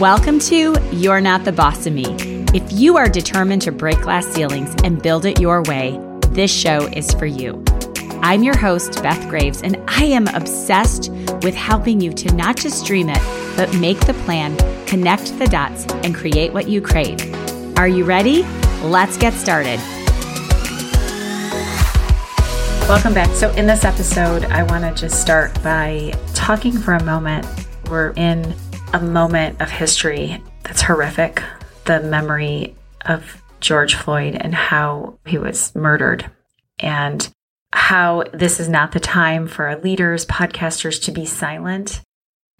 Welcome to You're Not the Boss of Me. If you are determined to break glass ceilings and build it your way, this show is for you. I'm your host, Beth Graves, and I am obsessed with helping you to not just dream it, but make the plan, connect the dots, and create what you crave. Are you ready? Let's get started. Welcome back. So, in this episode, I want to just start by talking for a moment. We're in a moment of history that's horrific the memory of George Floyd and how he was murdered, and how this is not the time for our leaders, podcasters to be silent.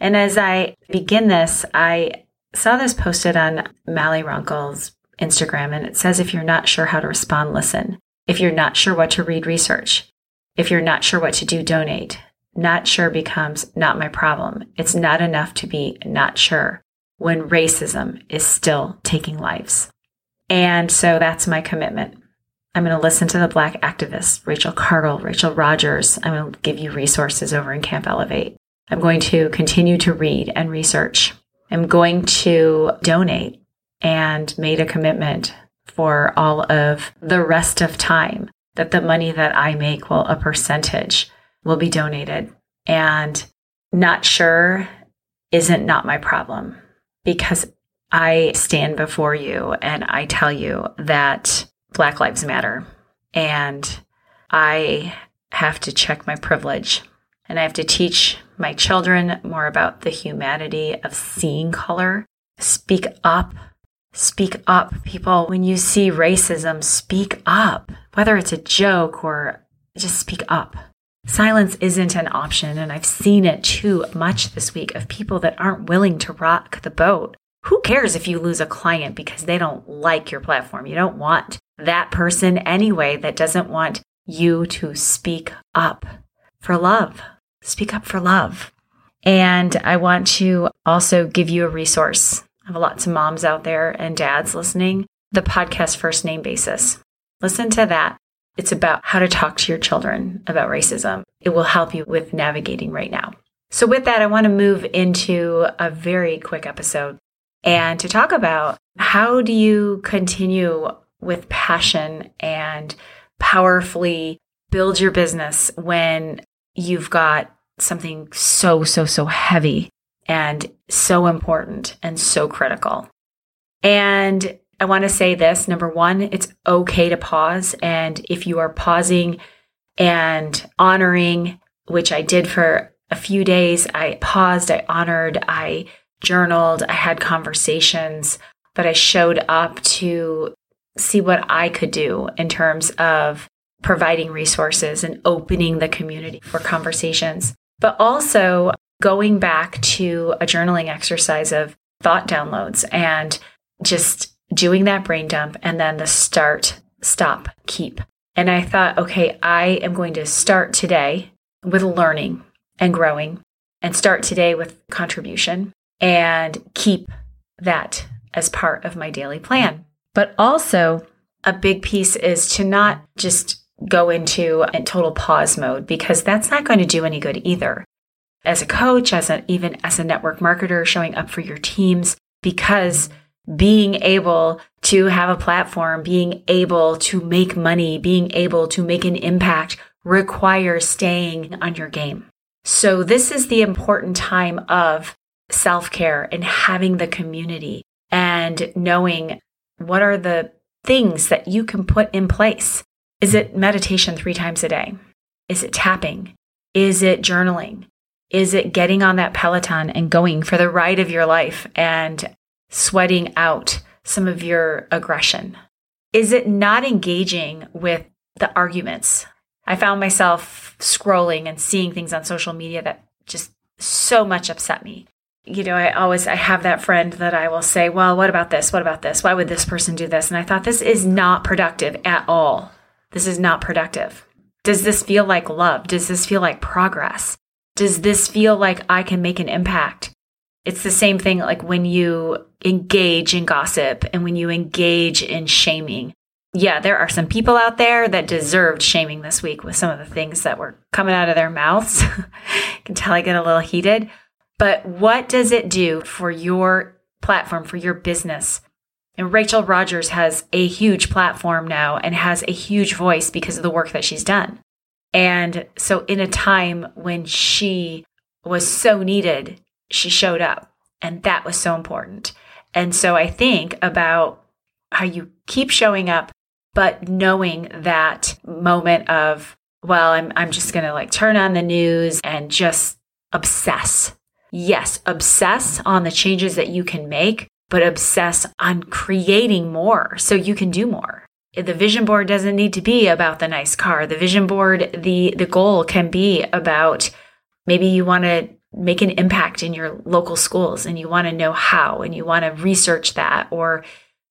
And as I begin this, I saw this posted on Mally Roncal's Instagram, and it says, If you're not sure how to respond, listen. If you're not sure what to read, research. If you're not sure what to do, donate. Not sure becomes not my problem. It's not enough to be not sure when racism is still taking lives. And so that's my commitment. I'm going to listen to the Black activists, Rachel Cargle, Rachel Rogers. I'm going to give you resources over in Camp Elevate. I'm going to continue to read and research. I'm going to donate and made a commitment for all of the rest of time that the money that I make will a percentage will be donated. And not sure isn't not my problem because I stand before you and I tell you that Black Lives Matter. And I have to check my privilege and I have to teach my children more about the humanity of seeing color. Speak up Speak up, people. When you see racism, speak up, whether it's a joke or just speak up. Silence isn't an option, and I've seen it too much this week of people that aren't willing to rock the boat. Who cares if you lose a client because they don't like your platform? You don't want that person anyway that doesn't want you to speak up for love. Speak up for love. And I want to also give you a resource I have lots of moms out there and dads listening. The podcast First Name Basis. Listen to that. It's about how to talk to your children about racism. It will help you with navigating right now. So, with that, I want to move into a very quick episode and to talk about how do you continue with passion and powerfully build your business when you've got something so, so, so heavy and so important and so critical. And I want to say this number one, it's okay to pause. And if you are pausing and honoring, which I did for a few days, I paused, I honored, I journaled, I had conversations, but I showed up to see what I could do in terms of providing resources and opening the community for conversations. But also, going back to a journaling exercise of thought downloads and just doing that brain dump and then the start, stop, keep. And I thought, okay, I am going to start today with learning and growing and start today with contribution and keep that as part of my daily plan. But also, a big piece is to not just go into a total pause mode because that's not going to do any good either as a coach, as a, even as a network marketer, showing up for your teams, because being able to have a platform, being able to make money, being able to make an impact requires staying on your game. So this is the important time of self care and having the community and knowing what are the things that you can put in place. Is it meditation three times a day? Is it tapping? Is it journaling? Is it getting on that Peloton and going for the ride of your life and sweating out some of your aggression? Is it not engaging with the arguments? I found myself scrolling and seeing things on social media that just so much upset me. You know, I always I have that friend that I will say, "Well, what about this? What about this? Why would this person do this?" And I thought this is not productive at all. This is not productive. Does this feel like love? Does this feel like progress? does this feel like I can make an impact? It's the same thing like when you engage in gossip and when you engage in shaming. Yeah, there are some people out there that deserved shaming this week with some of the things that were coming out of their mouths. you can tell I get a little heated. But what does it do for your platform for your business. And Rachel Rogers has a huge platform now and has a huge voice because of the work that she's done. And so, in a time when she was so needed, she showed up. And that was so important. And so, I think about how you keep showing up, but knowing that moment of, well, I'm, I'm just going to like turn on the news and just obsess. Yes, obsess on the changes that you can make, but obsess on creating more so you can do more. The vision board doesn't need to be about the nice car. The vision board, the, the goal can be about maybe you want to make an impact in your local schools and you want to know how and you want to research that or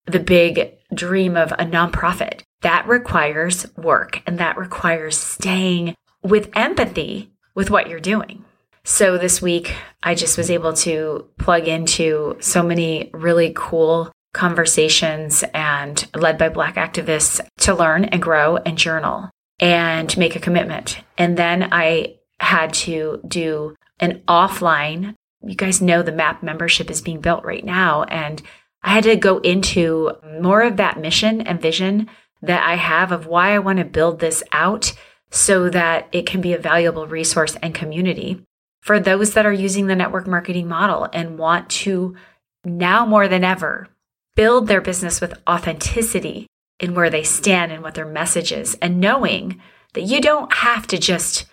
the big dream of a nonprofit. That requires work and that requires staying with empathy with what you're doing. So this week, I just was able to plug into so many really cool conversations and led by Black activists to learn and grow and journal and make a commitment. And then I had to do an offline. You guys know the MAP membership is being built right now. And I had to go into more of that mission and vision that I have of why I want to build this out so that it can be a valuable resource and community for those that are using the network marketing model and want to now more than ever build their business with authenticity in where they stand and what their message is, and knowing that you don't have to just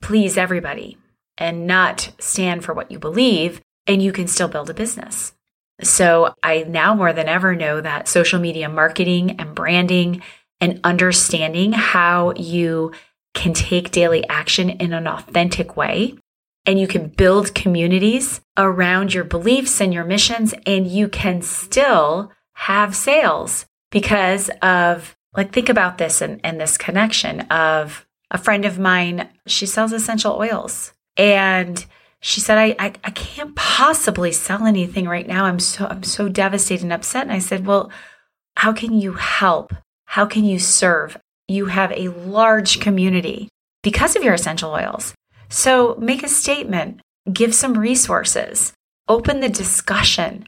please everybody and not stand for what you believe, and you can still build a business. So I now more than ever know that social media marketing and branding and understanding how you can take daily action in an authentic way and you can build communities around your beliefs and your missions, and you can still have sales because of, like, think about this and, and this connection of a friend of mine, she sells essential oils. And she said, I, I, I can't possibly sell anything right now. I'm so, I'm so devastated and upset. And I said, Well, how can you help? How can you serve? You have a large community because of your essential oils. So make a statement, give some resources, open the discussion.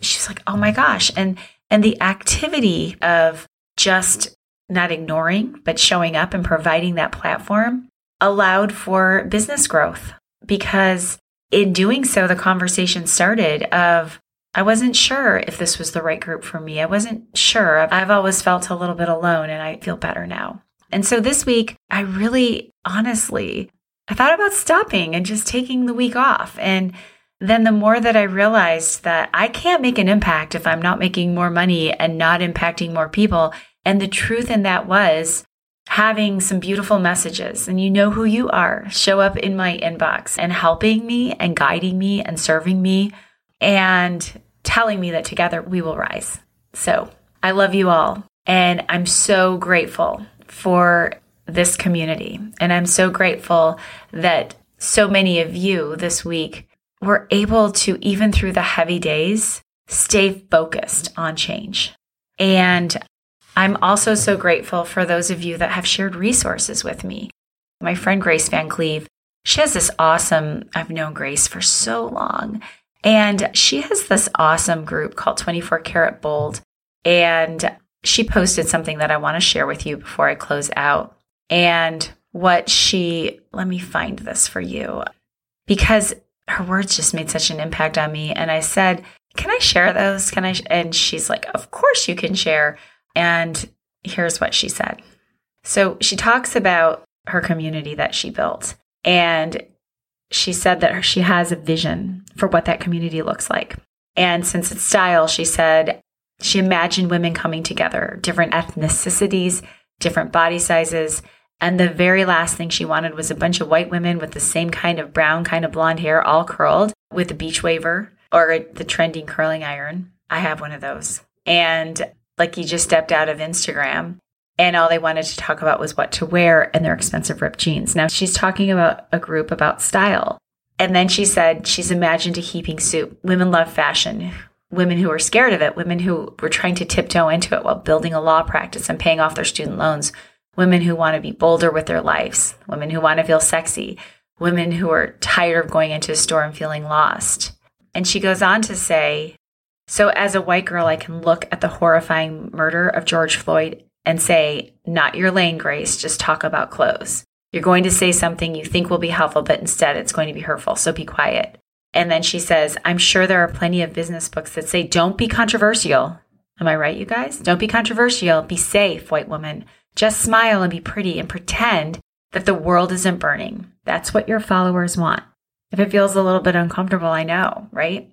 She's like, "Oh my gosh." And and the activity of just not ignoring, but showing up and providing that platform allowed for business growth because in doing so the conversation started of I wasn't sure if this was the right group for me. I wasn't sure. I've always felt a little bit alone and I feel better now. And so this week, I really honestly I thought about stopping and just taking the week off. And then the more that I realized that I can't make an impact if I'm not making more money and not impacting more people. And the truth in that was having some beautiful messages and you know who you are show up in my inbox and helping me and guiding me and serving me and telling me that together we will rise. So I love you all. And I'm so grateful for this community. And I'm so grateful that so many of you this week were able to, even through the heavy days, stay focused on change. And I'm also so grateful for those of you that have shared resources with me. My friend Grace Van Cleve, she has this awesome, I've known Grace for so long, and she has this awesome group called 24 Karat Bold. And she posted something that I want to share with you before I close out and what she, let me find this for you because her words just made such an impact on me. And I said, Can I share those? Can I? And she's like, Of course you can share. And here's what she said. So she talks about her community that she built. And she said that she has a vision for what that community looks like. And since it's style, she said she imagined women coming together, different ethnicities, different body sizes. And the very last thing she wanted was a bunch of white women with the same kind of brown, kind of blonde hair, all curled with a beach waver or the trending curling iron. I have one of those. And like you just stepped out of Instagram and all they wanted to talk about was what to wear and their expensive ripped jeans. Now she's talking about a group about style. And then she said she's imagined a heaping soup. Women love fashion women who are scared of it, women who were trying to tiptoe into it while building a law practice and paying off their student loans, women who want to be bolder with their lives, women who want to feel sexy, women who are tired of going into a store and feeling lost. And she goes on to say, So, as a white girl, I can look at the horrifying murder of George Floyd and say, Not your lane, Grace, just talk about clothes. You're going to say something you think will be helpful, but instead it's going to be hurtful. So be quiet. And then she says, I'm sure there are plenty of business books that say, Don't be controversial. Am I right, you guys? Don't be controversial. Be safe, white woman. Just smile and be pretty and pretend that the world isn't burning. That's what your followers want. If it feels a little bit uncomfortable, I know, right?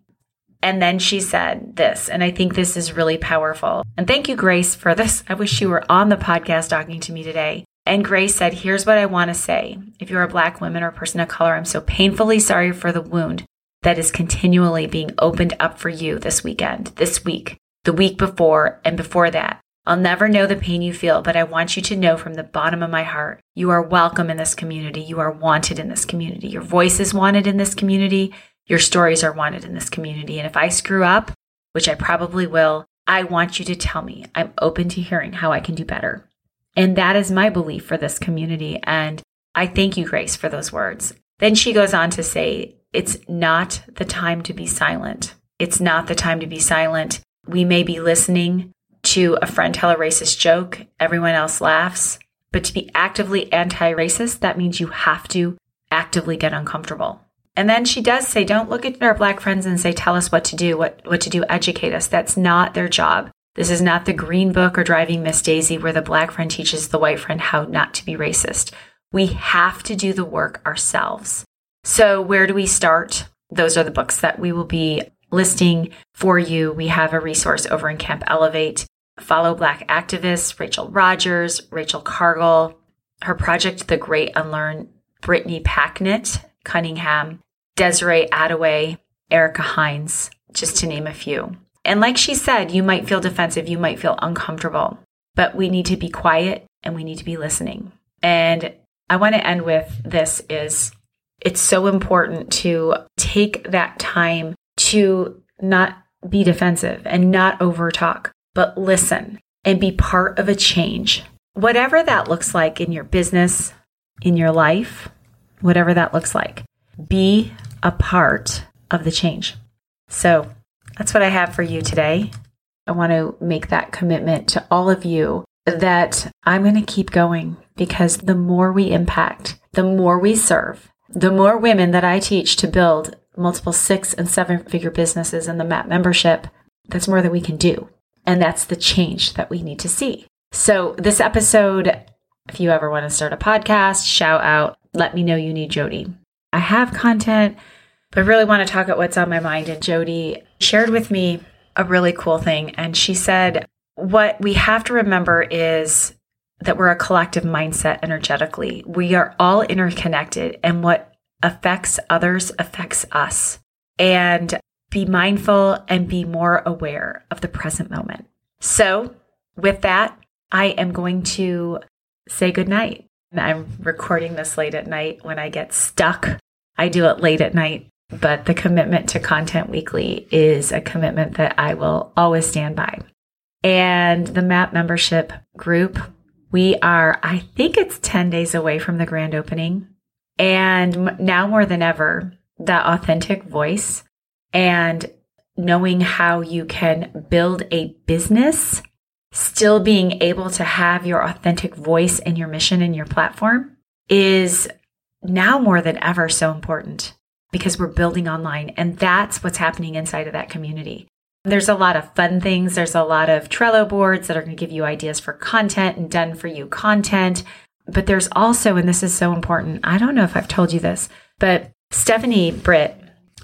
And then she said this, and I think this is really powerful. And thank you, Grace, for this. I wish you were on the podcast talking to me today. And Grace said, Here's what I want to say. If you're a Black woman or a person of color, I'm so painfully sorry for the wound that is continually being opened up for you this weekend, this week, the week before, and before that. I'll never know the pain you feel, but I want you to know from the bottom of my heart you are welcome in this community. You are wanted in this community. Your voice is wanted in this community. Your stories are wanted in this community. And if I screw up, which I probably will, I want you to tell me. I'm open to hearing how I can do better. And that is my belief for this community. And I thank you, Grace, for those words. Then she goes on to say, It's not the time to be silent. It's not the time to be silent. We may be listening to a friend tell a racist joke, everyone else laughs. But to be actively anti racist, that means you have to actively get uncomfortable. And then she does say, don't look at our black friends and say, tell us what to do, what, what to do, educate us. That's not their job. This is not the green book or driving Miss Daisy where the black friend teaches the white friend how not to be racist. We have to do the work ourselves. So where do we start? Those are the books that we will be listing for you. We have a resource over in Camp Elevate. Follow Black activists, Rachel Rogers, Rachel Cargle, her project, The Great Unlearn, Brittany Packnett, Cunningham, Desiree Adaway, Ericka Hines, just to name a few. And like she said, you might feel defensive, you might feel uncomfortable, but we need to be quiet and we need to be listening. And I want to end with this is it's so important to take that time to not be defensive and not overtalk, but listen and be part of a change. Whatever that looks like in your business, in your life, whatever that looks like. Be a part of the change. So that's what I have for you today. I want to make that commitment to all of you that I'm going to keep going because the more we impact, the more we serve, the more women that I teach to build multiple six and seven figure businesses in the MAP membership, that's more than we can do. And that's the change that we need to see. So, this episode, if you ever want to start a podcast, shout out let me know you need Jody. I have content, but really want to talk about what's on my mind. And Jody shared with me a really cool thing. And she said, What we have to remember is that we're a collective mindset energetically. We are all interconnected, and what affects others affects us. And be mindful and be more aware of the present moment. So, with that, I am going to say goodnight. I'm recording this late at night when I get stuck. I do it late at night, but the commitment to Content Weekly is a commitment that I will always stand by. And the MAP membership group, we are, I think it's 10 days away from the grand opening. And now more than ever, that authentic voice and knowing how you can build a business still being able to have your authentic voice and your mission and your platform is now more than ever so important because we're building online and that's what's happening inside of that community. There's a lot of fun things. There's a lot of Trello boards that are going to give you ideas for content and done for you content. But there's also, and this is so important, I don't know if I've told you this, but Stephanie Britt,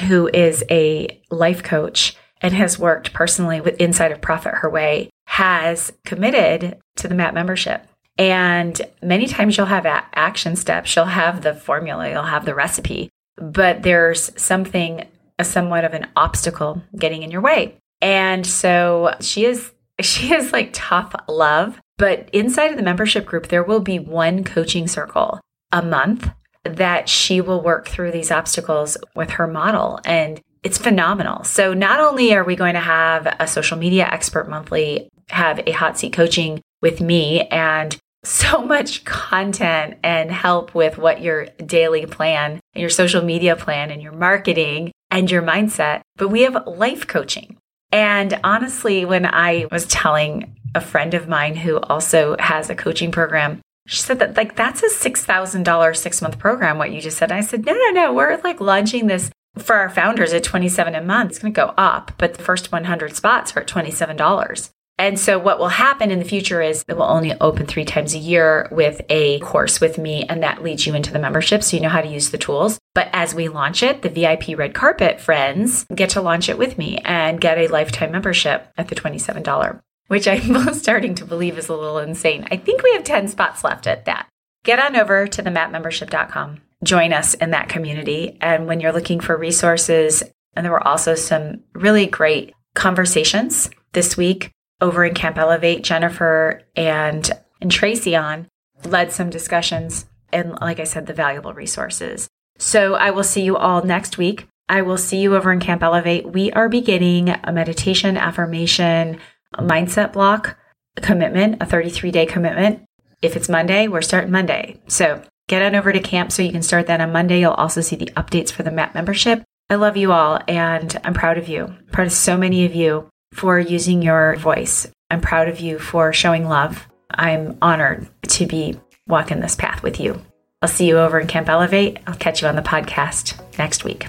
who is a life coach and has worked personally with inside of Profit Her Way, has committed to the MAP membership. And many times you'll have action steps, you'll have the formula, you'll have the recipe, but there's something, a somewhat of an obstacle getting in your way. And so she is, she is like tough love. But inside of the membership group, there will be one coaching circle a month that she will work through these obstacles with her model. And it's phenomenal. So not only are we going to have a social media expert monthly have a hot seat coaching with me and so much content and help with what your daily plan, and your social media plan and your marketing and your mindset, but we have life coaching. And honestly, when I was telling a friend of mine who also has a coaching program, she said that like that's a $6,000 six month program, what you just said. And I said, no, no, no, we're like launching this for our founders at 27 a month. It's going to go up, but the first 100 spots are at $27. And so what will happen in the future is it will only open three times a year with a course with me, and that leads you into the membership. So you know how to use the tools. But as we launch it, the VIP red carpet friends get to launch it with me and get a lifetime membership at the $27, which I'm starting to believe is a little insane. I think we have 10 spots left at that. Get on over to the mapmembership.com. Join us in that community. And when you're looking for resources, and there were also some really great conversations this week over in Camp Elevate, Jennifer and, and Tracy on led some discussions and, like I said, the valuable resources. So I will see you all next week. I will see you over in Camp Elevate. We are beginning a meditation, affirmation, a mindset block a commitment, a 33 day commitment. If it's Monday, we're starting Monday. So get on over to camp so you can start that on Monday. You'll also see the updates for the MAP membership. I love you all and I'm proud of you. I'm proud of so many of you for using your voice. I'm proud of you for showing love. I'm honored to be walking this path with you. I'll see you over in Camp Elevate. I'll catch you on the podcast next week.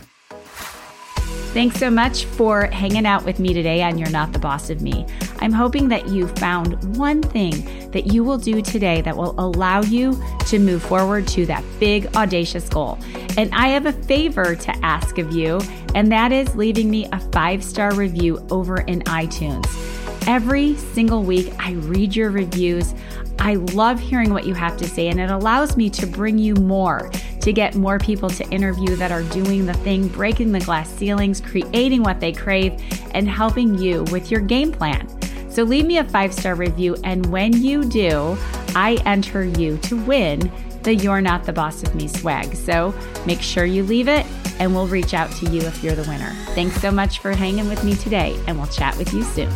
Thanks so much for hanging out with me today on You're Not the Boss of Me. I'm hoping that you found one thing that you will do today that will allow you to move forward to that big, audacious goal. And I have a favor to ask of you, and that is leaving me a five star review over in iTunes. Every single week, I read your reviews. I love hearing what you have to say, and it allows me to bring you more, to get more people to interview that are doing the thing, breaking the glass ceilings, creating what they crave, and helping you with your game plan. So leave me a five star review, and when you do, I enter you to win the You're Not the Boss of Me swag. So make sure you leave it, and we'll reach out to you if you're the winner. Thanks so much for hanging with me today, and we'll chat with you soon.